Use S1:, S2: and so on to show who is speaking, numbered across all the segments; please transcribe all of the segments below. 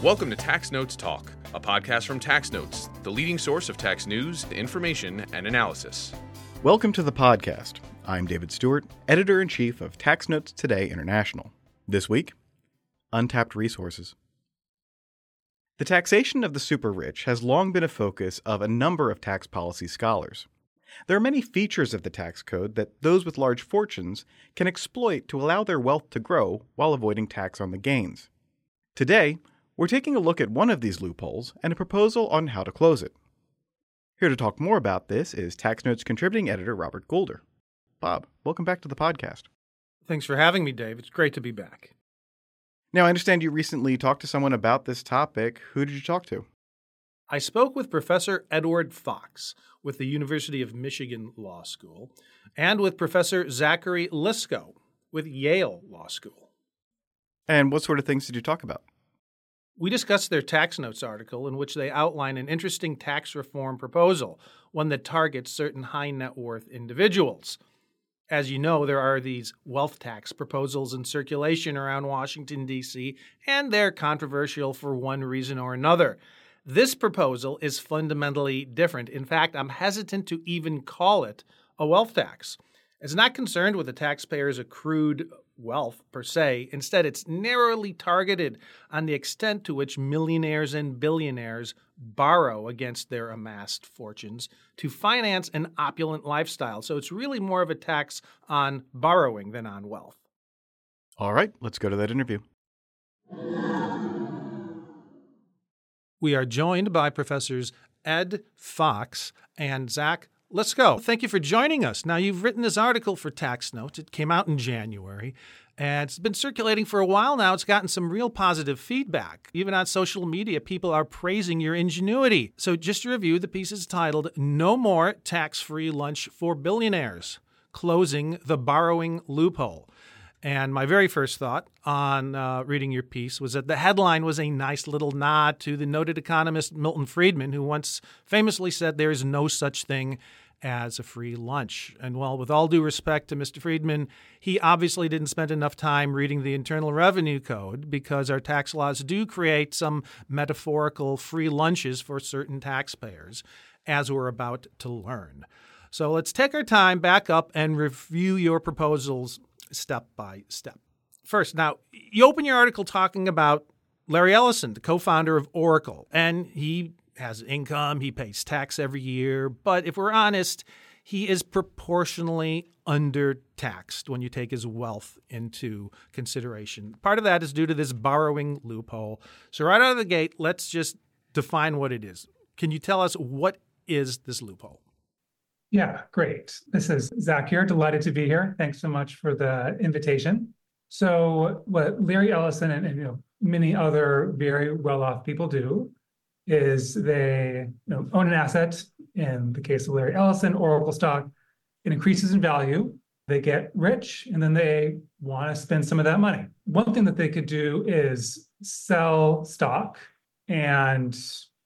S1: Welcome to Tax Notes Talk, a podcast from Tax Notes, the leading source of tax news, information, and analysis.
S2: Welcome to the podcast. I'm David Stewart, editor in chief of Tax Notes Today International. This week, untapped resources. The taxation of the super rich has long been a focus of a number of tax policy scholars. There are many features of the tax code that those with large fortunes can exploit to allow their wealth to grow while avoiding tax on the gains. Today, we're taking a look at one of these loopholes and a proposal on how to close it. Here to talk more about this is Tax Notes contributing editor Robert Goulder. Bob, welcome back to the podcast.
S3: Thanks for having me, Dave. It's great to be back.
S2: Now, I understand you recently talked to someone about this topic. Who did you talk to?
S3: I spoke with Professor Edward Fox with the University of Michigan Law School and with Professor Zachary Liscow with Yale Law School.
S2: And what sort of things did you talk about?
S3: We discussed their tax notes article in which they outline an interesting tax reform proposal, one that targets certain high net worth individuals. As you know, there are these wealth tax proposals in circulation around Washington, D.C., and they're controversial for one reason or another. This proposal is fundamentally different. In fact, I'm hesitant to even call it a wealth tax. It's not concerned with the taxpayer's accrued wealth per se. Instead, it's narrowly targeted on the extent to which millionaires and billionaires borrow against their amassed fortunes to finance an opulent lifestyle. So it's really more of a tax on borrowing than on wealth.
S2: All right, let's go to that interview.
S3: We are joined by Professors Ed Fox and Zach Liscow. Thank you for joining us. Now, you've written this article for Tax Notes. It came out in January, and it's been circulating for a while now. It's gotten some real positive feedback. Even on social media, people are praising your ingenuity. So, just to review, the piece is titled No More Tax Free Lunch for Billionaires Closing the Borrowing Loophole. And my very first thought on uh, reading your piece was that the headline was a nice little nod to the noted economist Milton Friedman, who once famously said there is no such thing as a free lunch. And while, with all due respect to Mr. Friedman, he obviously didn't spend enough time reading the Internal Revenue Code because our tax laws do create some metaphorical free lunches for certain taxpayers, as we're about to learn. So let's take our time back up and review your proposals step by step. First, now, you open your article talking about Larry Ellison, the co founder of Oracle, and he has income, he pays tax every year, but if we're honest, he is proportionally undertaxed when you take his wealth into consideration. Part of that is due to this borrowing loophole. So, right out of the gate, let's just define what it is. Can you tell us what is this loophole?
S4: Yeah, great. This is Zach here. Delighted to be here. Thanks so much for the invitation. So, what Larry Ellison and, and you know many other very well-off people do is they you know, own an asset. In the case of Larry Ellison, Oracle stock, it increases in value. They get rich, and then they want to spend some of that money. One thing that they could do is sell stock and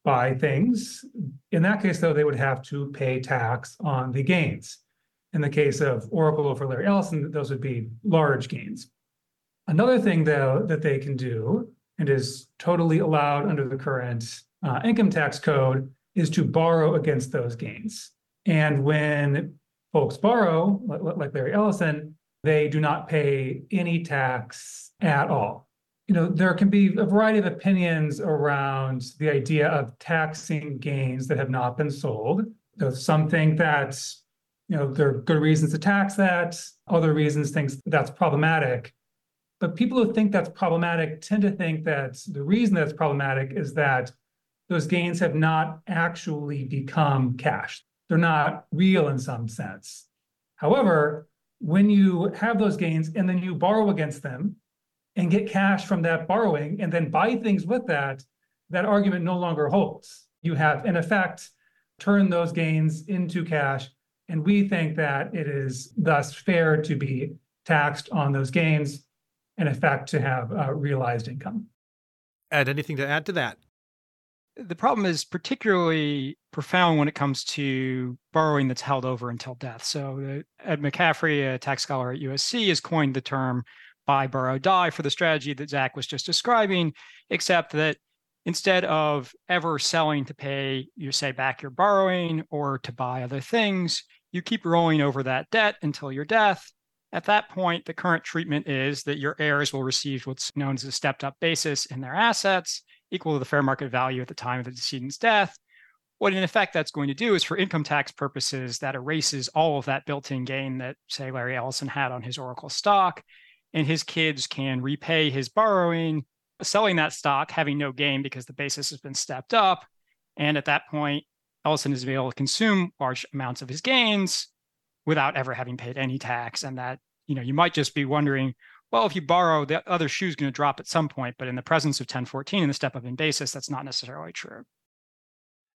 S4: buy things. In that case, though, they would have to pay tax on the gains. In the case of Oracle for Larry Ellison, those would be large gains. Another thing, though, that they can do and is totally allowed under the current uh, income tax code is to borrow against those gains. And when folks borrow, like Larry Ellison, they do not pay any tax at all you know, there can be a variety of opinions around the idea of taxing gains that have not been sold. So some think that, you know, there are good reasons to tax that. Other reasons think that's problematic. But people who think that's problematic tend to think that the reason that's problematic is that those gains have not actually become cash. They're not real in some sense. However, when you have those gains and then you borrow against them, and get cash from that borrowing and then buy things with that, that argument no longer holds. You have, in effect, turned those gains into cash. And we think that it is thus fair to be taxed on those gains, in effect, to have uh, realized income.
S3: Ed, anything to add to that?
S5: The problem is particularly profound when it comes to borrowing that's held over until death. So, uh, Ed McCaffery, a tax scholar at USC, has coined the term buy, borrow, die for the strategy that Zach was just describing, except that instead of ever selling to pay, you say, back your borrowing or to buy other things, you keep rolling over that debt until your death. At that point, the current treatment is that your heirs will receive what's known as a stepped up basis in their assets, equal to the fair market value at the time of the decedent's death. What in effect that's going to do is for income tax purposes, that erases all of that built in gain that, say, Larry Ellison had on his Oracle stock. And his kids can repay his borrowing selling that stock, having no gain because the basis has been stepped up. And at that point, Ellison is able to consume large amounts of his gains without ever having paid any tax. And that, you know, you might just be wondering, well, if you borrow, the other shoe is going to drop at some point. But in the presence of 1014 and the step up in basis, that's not necessarily true.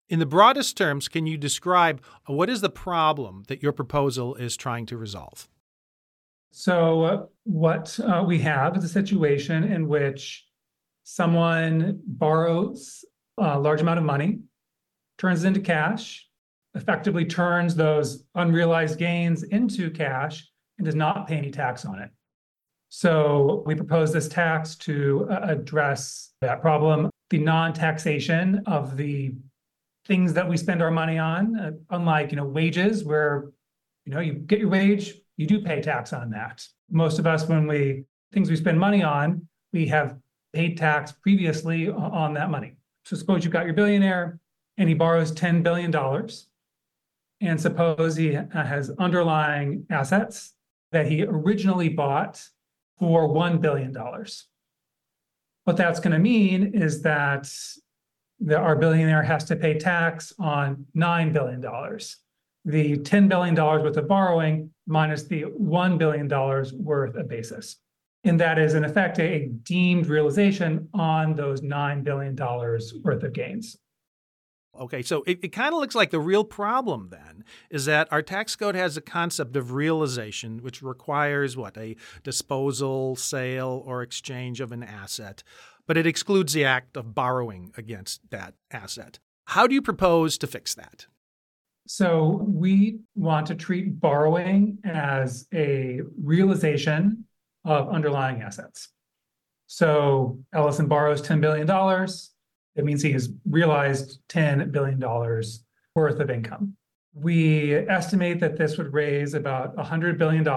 S3: In the broadest terms, can you describe uh, what is the problem that your proposal is trying to resolve?
S4: So, uh, what uh, we have is a situation in which someone borrows a large amount of money, turns it into cash, effectively turns those unrealized gains into cash, and does not pay any tax on it. So we propose this tax to uh, address that problem. The non-taxation of the things that we spend our money on, uh, unlike you know wages, where you know you get your wage, you do pay tax on that. Most of us, when we things we spend money on, we have paid tax previously on that money. So suppose you've got your billionaire and he borrows $10 billion. And suppose he has underlying assets that he originally bought for $1 billion. What that's going to mean is that our billionaire has to pay tax on $9 billion. The $10 billion worth of borrowing minus the $1 billion worth of basis. And that is in effect a deemed realization on those $9 billion worth of gains.
S3: Okay, so it, it kind of looks like the real problem then is that our tax code has a concept of realization, which requires what? A disposal, sale, or exchange of an asset, but it excludes the act of borrowing against that asset. How do you propose to fix that?
S4: So we want to treat borrowing as a realization of underlying assets. So Ellison borrows $10 billion. It means he has realized $10 billion worth of income. We estimate that this would raise about $100 billion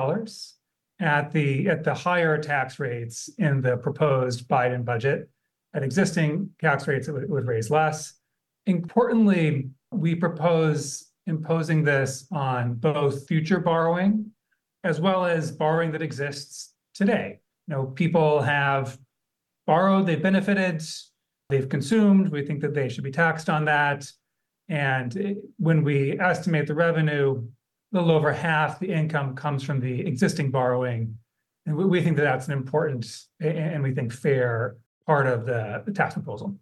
S4: at the at the higher tax rates in the proposed Biden budget. At existing tax rates, it would, it would raise less. Importantly, we propose imposing this on both future borrowing as well as borrowing that exists today. You know, people have borrowed, they've benefited, they've consumed. We think that they should be taxed on that. And when we estimate the revenue, a little over half the income comes from the existing borrowing. And we, think that that's an important and we think fair part of the, the tax proposal.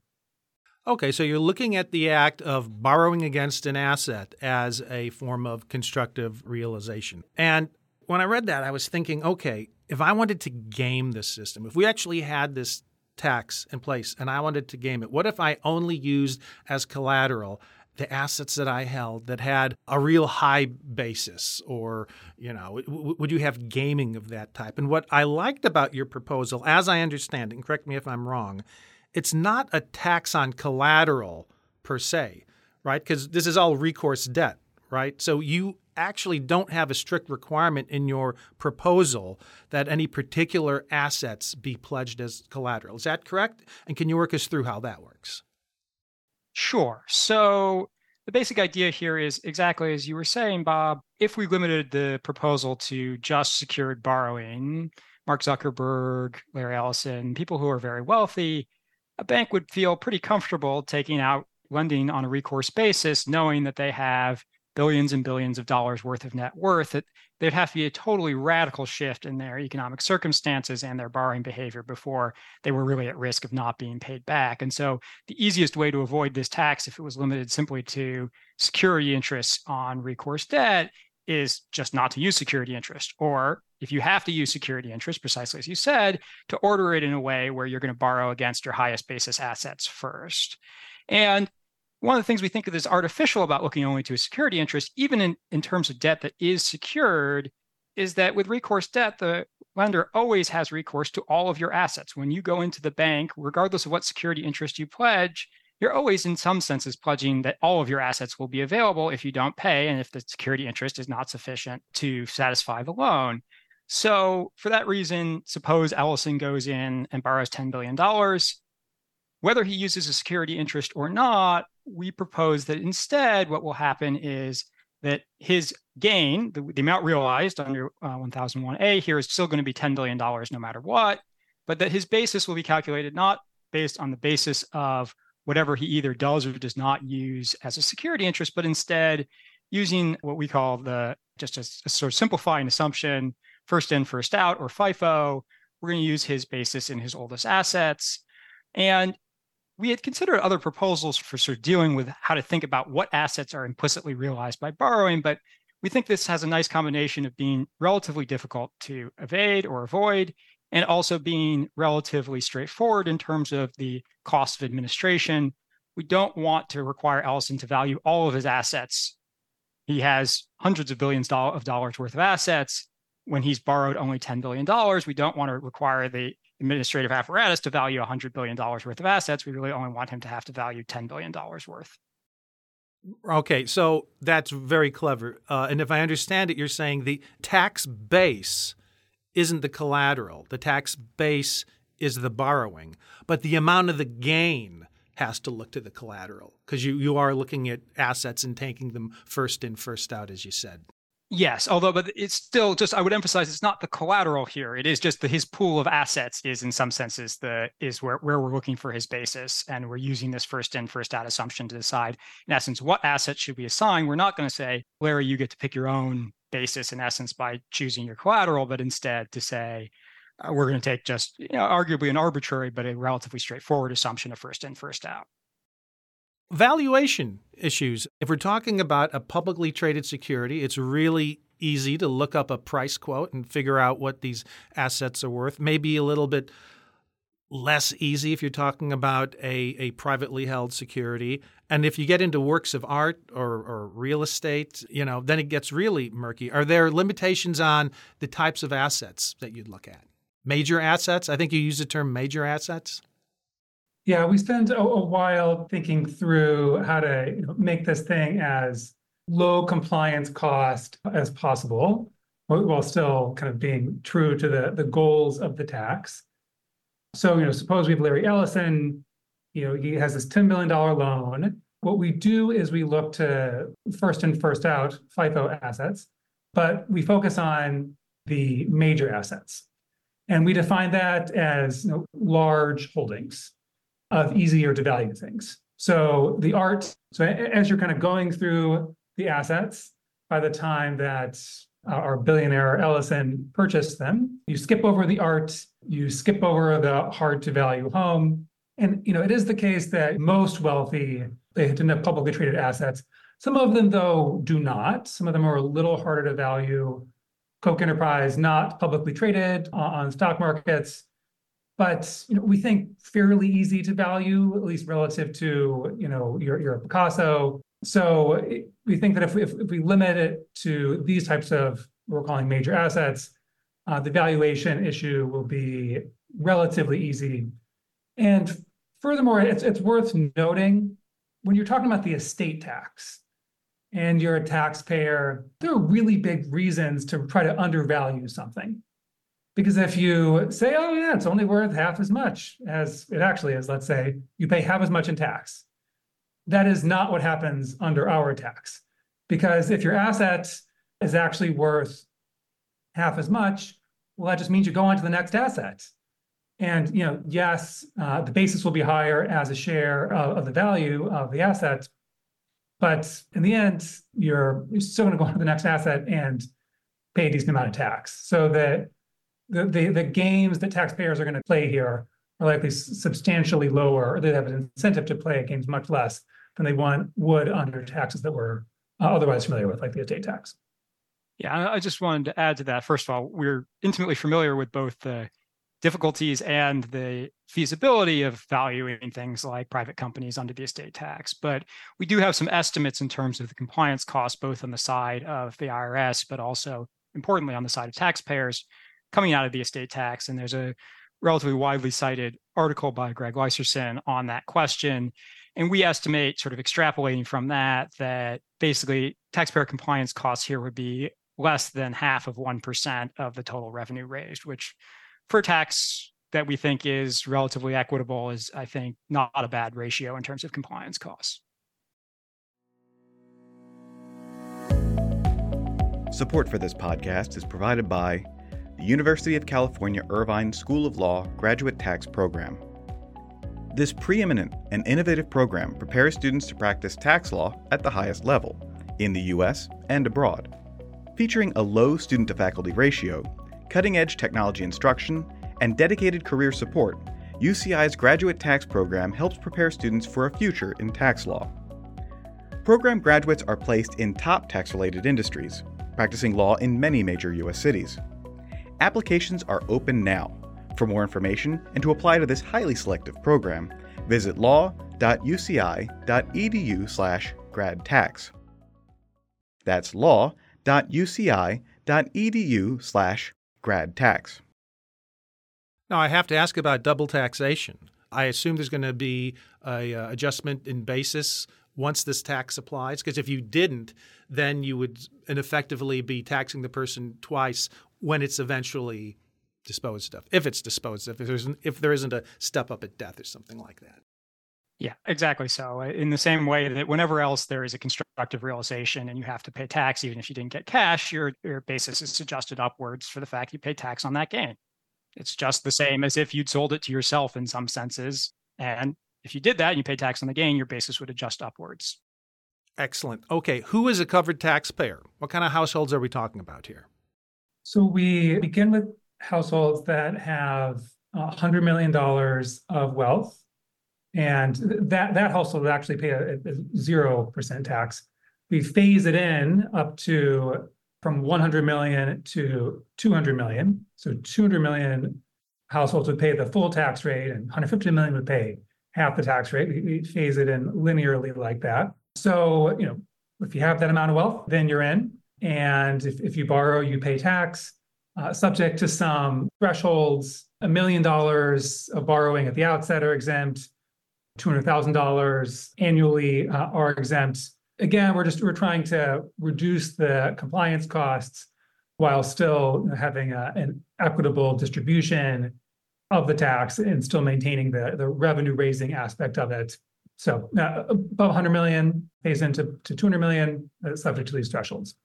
S3: Okay, so you're looking at the act of borrowing against an asset as a form of constructive realization. And when I read that, I was thinking, okay, if I wanted to game the system, if we actually had this tax in place and I wanted to game it, what if I only used as collateral the assets that I held that had a real high basis, or you know, w- would you have gaming of that type? And what I liked about your proposal, as I understand it, and correct me if I'm wrong, it's not a tax on collateral per se, right? Because this is all recourse debt, right? So you actually don't have a strict requirement in your proposal that any particular assets be pledged as collateral. Is that correct? And can you work us through how that works?
S5: Sure. So the basic idea here is exactly as you were saying, Bob. If we limited the proposal to just secured borrowing, Mark Zuckerberg, Larry Ellison, people who are very wealthy, a bank would feel pretty comfortable taking out lending on a recourse basis, knowing that they have billions and billions of dollars worth of net worth, that there'd have to be a totally radical shift in their economic circumstances and their borrowing behavior before they were really at risk of not being paid back. And so the easiest way to avoid this tax, if it was limited simply to security interests on recourse debt, is just not to use security interest. Or if you have to use security interest, precisely as you said, to order it in a way where you're going to borrow against your highest basis assets first. And one of the things we think of as artificial about looking only to a security interest, even in, in terms of debt that is secured, is that with recourse debt, the lender always has recourse to all of your assets. When you go into the bank, regardless of what security interest you pledge, you're always, in some senses, pledging that all of your assets will be available if you don't pay and if the security interest is not sufficient to satisfy the loan. So, for that reason, suppose Ellison goes in and borrows $10 billion. Whether he uses a security interest or not, we propose that instead, what will happen is that his gain, the, the amount realized under uh, 1001A here is still going to be $10 billion no matter what, but that his basis will be calculated not based on the basis of whatever he either does or does not use as a security interest, but instead using what we call the just a, a sort of simplifying assumption first in, first out, or FIFO. We're going to use his basis in his oldest assets. And we had considered other proposals for sort of dealing with how to think about what assets are implicitly realized by borrowing, but we think this has a nice combination of being relatively difficult to evade or avoid and also being relatively straightforward in terms of the cost of administration. We don't want to require Ellison to value all of his assets. He has hundreds of billions of dollars worth of assets. When he's borrowed only $10 billion, we don't want to require the administrative apparatus to value $100 billion worth of assets. We really only want him to have to value $10 billion worth.
S3: Okay, so that's very clever. Uh, and if I understand it, you're saying the tax base isn't the collateral. The tax base is the borrowing, but the amount of the gain has to look to the collateral because you, you are looking at assets and taking them first in, first out, as you said.
S5: Yes, although, but it's still just, I would emphasize it's not the collateral here. It is just the, his pool of assets is in some senses the, is where, where we're looking for his basis. And we're using this first in, first out assumption to decide, in essence, what assets should we assign? We're not going to say, Larry, you get to pick your own basis in essence by choosing your collateral, but instead to say, uh, we're going to take just you know, arguably an arbitrary, but a relatively straightforward assumption of first in, first out.
S3: Valuation issues. If we're talking about a publicly traded security, it's really easy to look up a price quote and figure out what these assets are worth. Maybe a little bit less easy if you're talking about a, a privately held security. And if you get into works of art or, or real estate, you know, then it gets really murky. Are there limitations on the types of assets that you'd look at? Major assets? I think you use the term major assets.
S4: Yeah, we spent a, a while thinking through how to make this thing as low compliance cost as possible, while still kind of being true to the, the goals of the tax. So, you know, suppose we have Larry Ellison, you know, he has this $10 billion loan. What we do is we look to first in, first out FIFO assets, but we focus on the major assets. And we define that as you know, large holdings of easier to value things. So the art, so as you're kind of going through the assets, by the time that uh, our billionaire Ellison purchased them, you skip over the art, you skip over the hard to value home. And you know, it is the case that most wealthy, they have publicly traded assets. Some of them, though, do not. Some of them are a little harder to value. Koch Enterprise, not publicly traded uh, on stock markets but you know, we think fairly easy to value, at least relative to you know your your Picasso. So we think that if we, if, if we limit it to these types of we're calling major assets, uh, the valuation issue will be relatively easy. And furthermore, it's it's worth noting when you're talking about the estate tax and you're a taxpayer, there are really big reasons to try to undervalue something. Because if you say, oh, yeah, it's only worth half as much as it actually is, let's say, you pay half as much in tax. That is not what happens under our tax. Because if your asset is actually worth half as much, well, that just means you go on to the next asset. And you know, yes, uh, the basis will be higher as a share of, of, the value of the asset, but in the end, you're, you're still going to go on to the next asset and pay a decent amount of tax. So that the, the, games that taxpayers are going to play here are likely substantially lower, or they have an incentive to play games much less than they want would under taxes that we're uh, otherwise familiar with, like the estate tax.
S5: Yeah, I just wanted to add to that. First of all, we're intimately familiar with both the difficulties and the feasibility of valuing things like private companies under the estate tax. But we do have some estimates in terms of the compliance costs, both on the side of the IRS, but also importantly on the side of taxpayers coming out of the estate tax. And there's a relatively widely cited article by Greg Leiserson on that question. And we estimate, sort of extrapolating from that, that basically taxpayer compliance costs here would be less than half of 1% of the total revenue raised, which for tax that we think is relatively equitable is, I think, not a bad ratio in terms of compliance costs.
S2: Support for this podcast is provided by the University of California Irvine School of Law Graduate Tax Program. This preeminent and innovative program prepares students to practice tax law at the highest level, in the U.S. and abroad. Featuring a low student to faculty ratio, cutting edge technology instruction, and dedicated career support, UCI's graduate tax program helps prepare students for a future in tax law. Program graduates are placed in top tax related industries, practicing law in many major U.S. cities. Applications are open now. For more information and to apply to this highly selective program, visit law.uci.edu/gradtax. That's law.uci.edu/gradtax.
S3: Now, I have to ask about double taxation. I assume there's going to be a uh, adjustment in basis once this tax applies, because if you didn't, then you would ineffectively be taxing the person twice when it's eventually disposed of, if it's disposed of, if, there's, if there isn't a step up at death or something like that.
S5: Yeah, exactly. So, uh, in the same way that whenever else there is a constructive realization and you have to pay tax, even if you didn't get cash, your, your basis is adjusted upwards for the fact you pay tax on that gain. It's just the same as if you'd sold it to yourself in some senses. And if you did that and you paid tax on the gain, your basis would adjust upwards.
S3: Excellent. Okay, who is a covered taxpayer? What kind of households are we talking about here?
S4: So we begin with households that have uh, $100 million of wealth. And that, that household would actually pay a, a 0% tax. We phase it in up to from 100 million to 200 million. So 200 million households would pay the full tax rate and 150 million would pay half the tax rate. We, phase it in linearly like that. So, you know, if you have that amount of wealth, then you're in. And if, if you borrow, you pay tax, uh, subject to some thresholds. A million dollars of borrowing at the outset are exempt. $200,000 annually uh, are exempt again, we're just we're trying to reduce the compliance costs while still having a, an equitable distribution of the tax and still maintaining the the revenue raising aspect of it. So uh, above 100 million pays into to 200 million, uh, subject to these thresholds.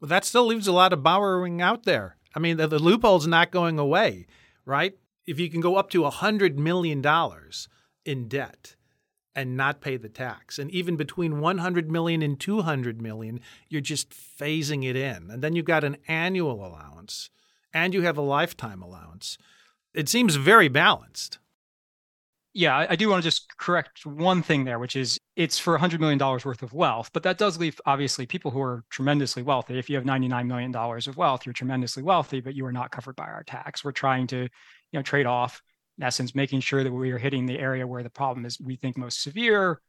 S3: Well, that still leaves a lot of borrowing out there. I mean, the, the loophole's not going away, right? If you can go up to $100 million in debt, and not pay the tax. And even between 100 million and 200 million, you're just phasing it in. And then you've got an annual allowance and you have a lifetime allowance. It seems very balanced.
S5: Yeah, I do want to just correct one thing there, which is it's for $100 million worth of wealth, but that does leave obviously people who are tremendously wealthy. If you have $99 million of wealth, you're tremendously wealthy, but you are not covered by our tax. We're trying to, you know, trade off in essence, making sure that we are hitting the area where the problem is, we think, most severe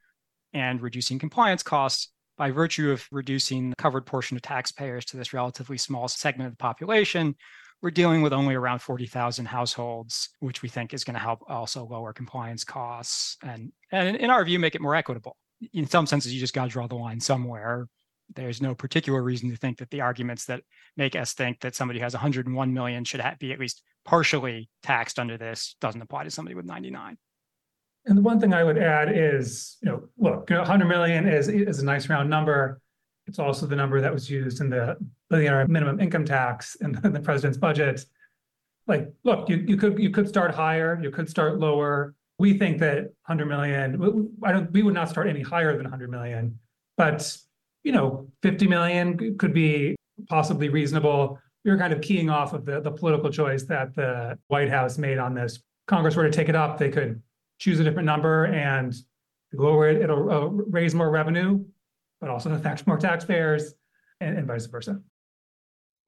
S5: and reducing compliance costs by virtue of reducing the covered portion of taxpayers to this relatively small segment of the population. We're dealing with only around 40,000 households, which we think is going to help also lower compliance costs and, and in our view, make it more equitable. In some senses, you just got to draw the line somewhere there's no particular reason to think that the arguments that make us think that somebody who has 101 million should be at least partially taxed under this doesn't apply to somebody with 99.
S4: And the one thing I would add is, you know, look, 100 million is is a nice round number. It's also the number that was used in the billionaire minimum income tax in the president's budget. Like, look, you, you could you could start higher, you could start lower. We think that 100 million, I don't, we would not start any higher than 100 million, but you know, 50 million could be possibly reasonable. Were kind of keying off of the, the political choice that the White House made on this. Congress were to take it up, they could choose a different number and lower it. It'll uh, raise more revenue, but also affect more taxpayers and, and vice versa.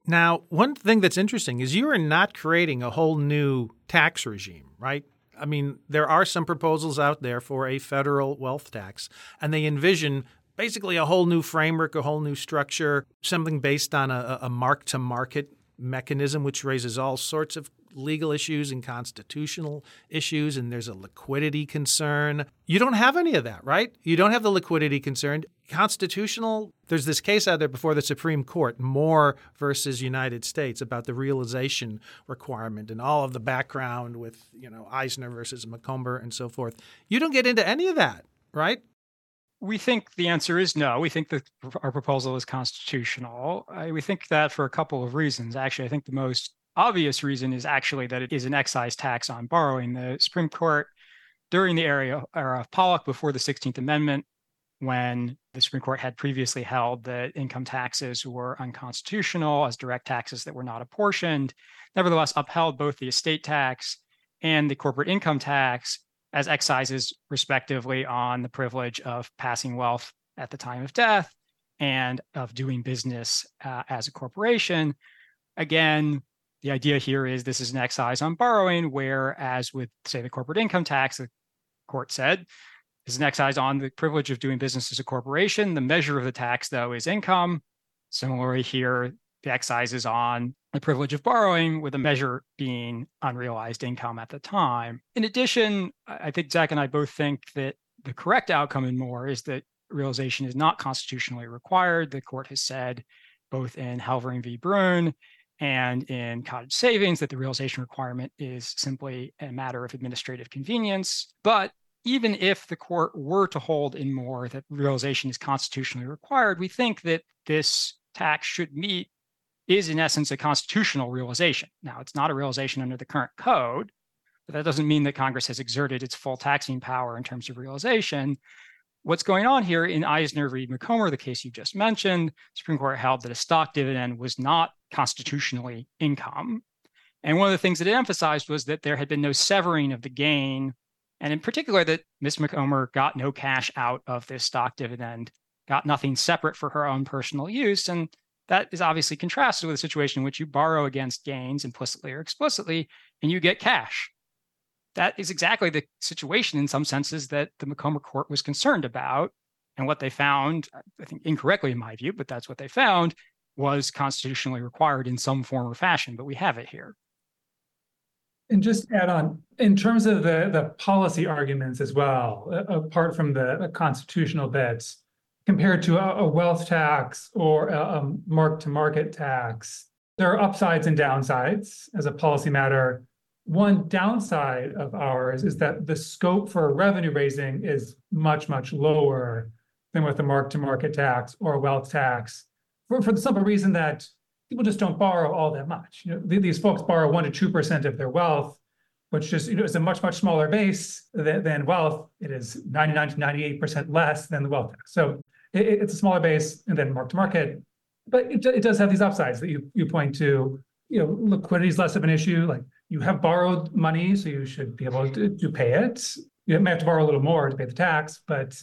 S3: Now, one thing that's interesting is you are not creating a whole new tax regime, right? I mean, there are some proposals out there for a federal wealth tax, and they envision basically a whole new framework, a whole new structure, something based on a, mark to market mechanism, which raises all sorts of legal issues and constitutional issues, and there's a liquidity concern. You don't have any of that, right? You don't have the liquidity concern. Constitutional, there's this case out there before the Supreme Court, Moore versus United States, about the realization requirement and all of the background with, you know, Eisner versus Macomber and so forth. You don't get into any of that, right?
S5: We think the answer is no. We think that our proposal is constitutional. I, we think that for a couple of reasons. Actually, I think the most obvious reason is actually that it is an excise tax on borrowing. The Supreme Court, during the era, of Pollock before the 16th Amendment, when the Supreme Court had previously held that income taxes were unconstitutional as direct taxes that were not apportioned, nevertheless upheld both the estate tax and the corporate income tax as excises, respectively, on the privilege of passing wealth at the time of death and of doing business uh, as a corporation. Again, the idea here is this is an excise on borrowing, whereas with, say, the corporate income tax, the court said is an excise on the privilege of doing business as a corporation. The measure of the tax, though, is income. Similarly, here, the excise is on the privilege of borrowing, with the measure being unrealized income at the time. In addition, I think Zach and I both think that the correct outcome in Moore is that realization is not constitutionally required. The court has said, both in Helvering v. Bruun and in cottage savings that the realization requirement is simply a matter of administrative convenience. But even if the court were to hold in Moore that realization is constitutionally required, we think that this tax should meet is in essence a constitutional realization. Now, it's not a realization under the current code, but that doesn't mean that Congress has exerted its full taxing power in terms of realization what's going on here in Eisner v. Macomber, the case you just mentioned, Supreme Court held that a stock dividend was not constitutionally income. And one of the things that it emphasized was that there had been no severing of the gain, and in particular, that Ms. Macomber got no cash out of this stock dividend, got nothing separate for her own personal use. And that is obviously contrasted with a situation in which you borrow against gains implicitly or explicitly, and you get cash that is exactly the situation in some senses that the Macomber court was concerned about. And what they found, I think incorrectly in my view, but that's what they found, was constitutionally required in some form or fashion. But we have it here.
S4: And just add on, in terms of the, the policy arguments as well, apart from the, the constitutional bits, compared to a, a wealth tax or a, mark to market tax, there are upsides and downsides as a policy matter one downside of ours is that the scope for revenue raising is much, much lower than with a mark-to-market tax or a wealth tax for, for the simple reason that people just don't borrow all that much. You know, these folks borrow one to two percent of their wealth, which just you know is a much much smaller base than, than wealth. It is 99 to 98 percent less than the wealth tax. So it, it's a smaller base, and then mark to market, but it, it does have these upsides that you you point to. You know, liquidity is less of an issue. Like you have borrowed money, so you should be able to, to pay it. You may have to borrow a little more to pay the tax, but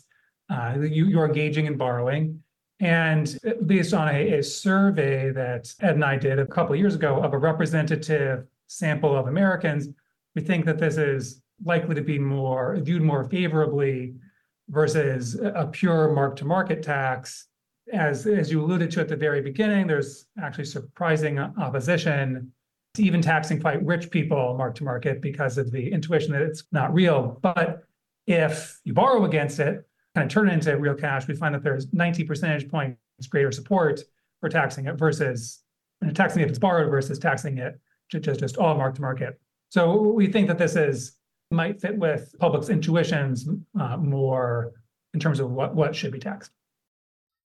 S4: uh, you, you're engaging in borrowing. And based on a, a, survey that Ed and I did a couple years ago of a representative sample of Americans, we think that this is likely to be more viewed more favorably versus a pure mark-to-market tax. As, as you alluded to at the very beginning, there's actually surprising opposition even taxing quite rich people mark to market because of the intuition that it's not real. But if you borrow against it, kind of turn it into real cash, we find that there's 90 percentage points greater support for taxing it versus taxing it if it's borrowed versus taxing it just, just all mark to market. So we think that this is might fit with public's intuitions uh, more in terms of what, what should be taxed.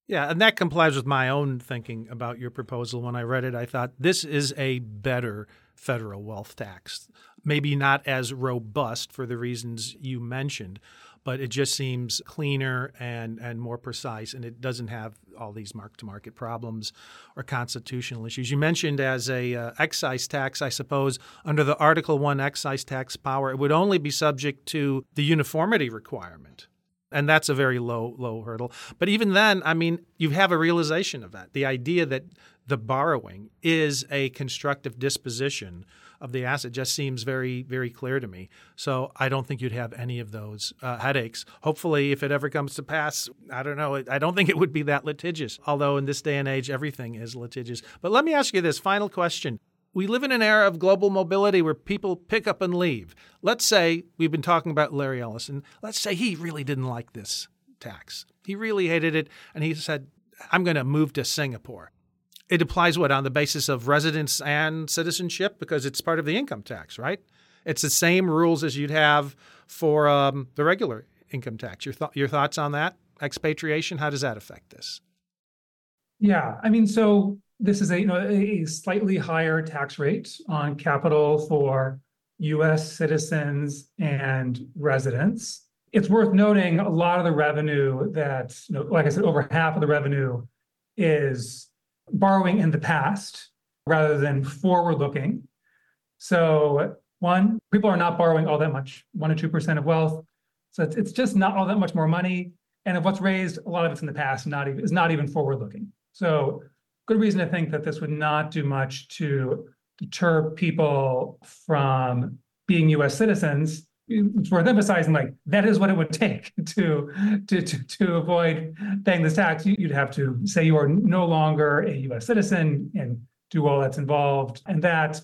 S3: Yeah, and that complies with my own thinking about your proposal. When I read it, I thought this is a better federal wealth tax. Maybe not as robust for the reasons you mentioned, but it just seems cleaner and, and more precise, and it doesn't have all these mark to market problems or constitutional issues. You mentioned as a uh, excise tax, I suppose, under the Article 1 excise tax power, it would only be subject to the uniformity requirement and that's a very low low hurdle. But even then, I mean, you have a realization of that. The idea that the borrowing is a constructive disposition of the asset just seems very, very clear to me. So I don't think you'd have any of those uh, headaches. Hopefully, if it ever comes to pass, I don't know. I don't think it would be that litigious, although in this day and age, everything is litigious. But let me ask you this final question. We live in an era of global mobility where people pick up and leave. Let's say we've been talking about Larry Ellison. Let's say he really didn't like this tax. He really hated it, and he said, I'm going to move to Singapore. It applies what on the basis of residence and citizenship because it's part of the income tax, right? It's the same rules as you'd have for um, the regular income tax. Your th- your thoughts on that expatriation? How does that affect this?
S4: Yeah, I mean, so this is a you know a slightly higher tax rate on capital for U.S. citizens and residents. It's worth noting a lot of the revenue that, you know, like I said, over half of the revenue is borrowing in the past rather than forward looking. So, one, people are not borrowing all that much, one or 2% of wealth. So it's, it's just not all that much more money. And of what's raised, a lot of it's in the past, not even, is not even forward looking. So, good reason to think that this would not do much to deter people from being US citizens it's worth emphasizing like that is what it would take to to to, to avoid paying this tax. You'd have to say you are no longer a us citizen and do all that's involved. And that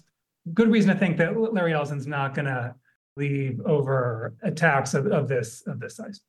S4: good reason to think that larry ellison's not going to leave over a tax of, of this of this size.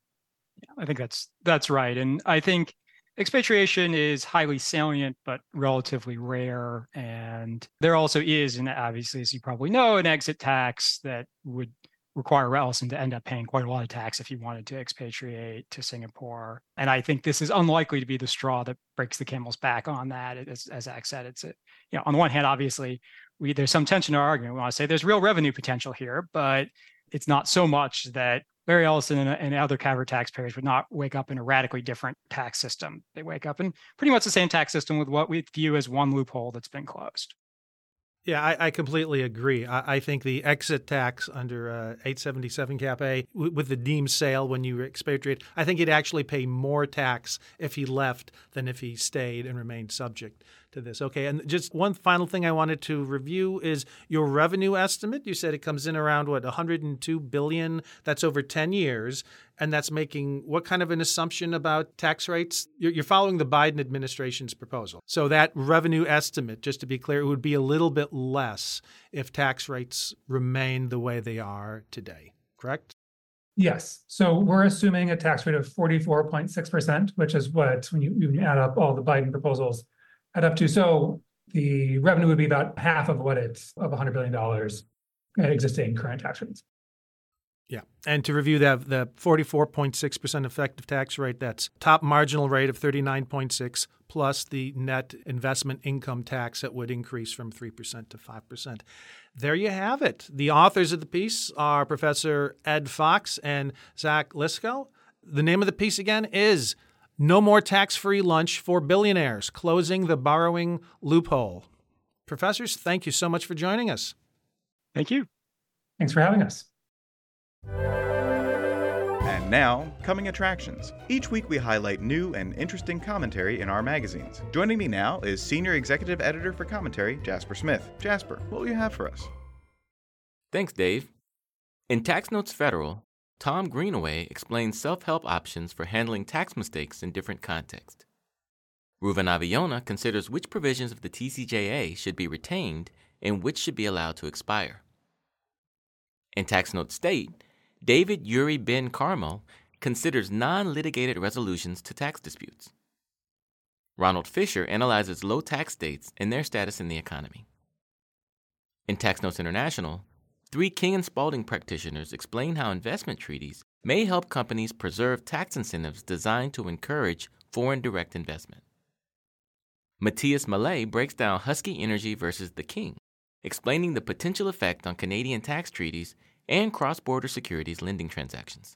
S5: Yeah, i think that's that's right. And i think expatriation is highly salient but relatively rare. And there also is and obviously as you probably know an exit tax that would require Ellison to end up paying quite a lot of tax if he wanted to expatriate to Singapore. And I think this is unlikely to be the straw that breaks the camel's back on that. As, as Zach said, it's a, you know, on the one hand, obviously, we there's some tension in our argument. We want to say there's real revenue potential here, but it's not so much that Larry Ellison and, and other covered taxpayers would not wake up in a radically different tax system. They wake up in pretty much the same tax system with what we view as one loophole that's been closed.
S3: Yeah, I, I, completely agree. I, I, think the exit tax under uh, 877 Cap A w- with the deemed sale when you expatriate, I think he'd actually pay more tax if he left than if he stayed and remained subject to this. Okay, and just one final thing I wanted to review is your revenue estimate. You said it comes in around what 102 billion. That's over 10 years, and that's making what kind of an assumption about tax rates? You're, following the Biden administration's proposal. So that revenue estimate, just to be clear, it would be a little bit less if tax rates remain the way they are today. Correct?
S4: Yes. So we're assuming a tax rate of 44.6%, which is what, when you, when you add up all the Biden proposals, add up to. So the revenue would be about half of what it's of $100 billion at existing current tax rates.
S3: Yeah. And to review that, the 44.6% effective tax rate, that's top marginal rate of 39.6 plus the net investment income tax that would increase from 3% to 5%. There you have it. The authors of the piece are Professor Ed Fox and Zach Liscow. The name of the piece again is no more tax free lunch for billionaires, closing the borrowing loophole. Professors, thank you so much for joining us.
S5: Thank you.
S4: Thanks for having us.
S2: And now, coming attractions. Each week we highlight new and interesting commentary in our magazines. Joining me now is Senior Executive Editor for Commentary, Jasper Smith. Jasper, what will you have for us?
S6: Thanks, Dave. In Tax Notes Federal, Tom Greenaway explains self help options for handling tax mistakes in different contexts. Reuven Avi-Yonah considers which provisions of the TCJA should be retained and which should be allowed to expire. In Tax Note State, David Uri Ben Carmel considers non litigated resolutions to tax disputes. Ronald Fisher analyzes low tax states and their status in the economy. In Tax Notes International, Three King and Spalding practitioners explain how investment treaties may help companies preserve tax incentives designed to encourage foreign direct investment. Matthias Mallet breaks down Husky Energy versus the King, explaining the potential effect on Canadian tax treaties and cross border securities lending transactions.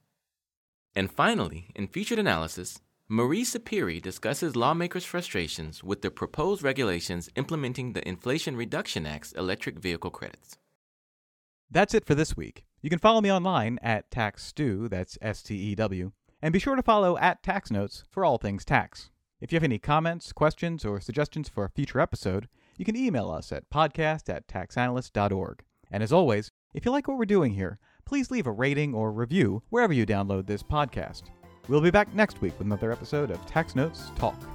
S6: And finally, in featured analysis, Marie Sapirie discusses lawmakers' frustrations with the proposed regulations implementing the Inflation Reduction Act's electric vehicle credits.
S2: That's it for this week. You can follow me online at TaxStew, that's S T E W, and be sure to follow at Tax Notes for all things tax. If you have any comments, questions, or suggestions for a future episode, you can email us at podcast at taxanalyst.org. And as always, if you like what we're doing here, please leave a rating or review wherever you download this podcast. We'll be back next week with another episode of Tax Notes Talk.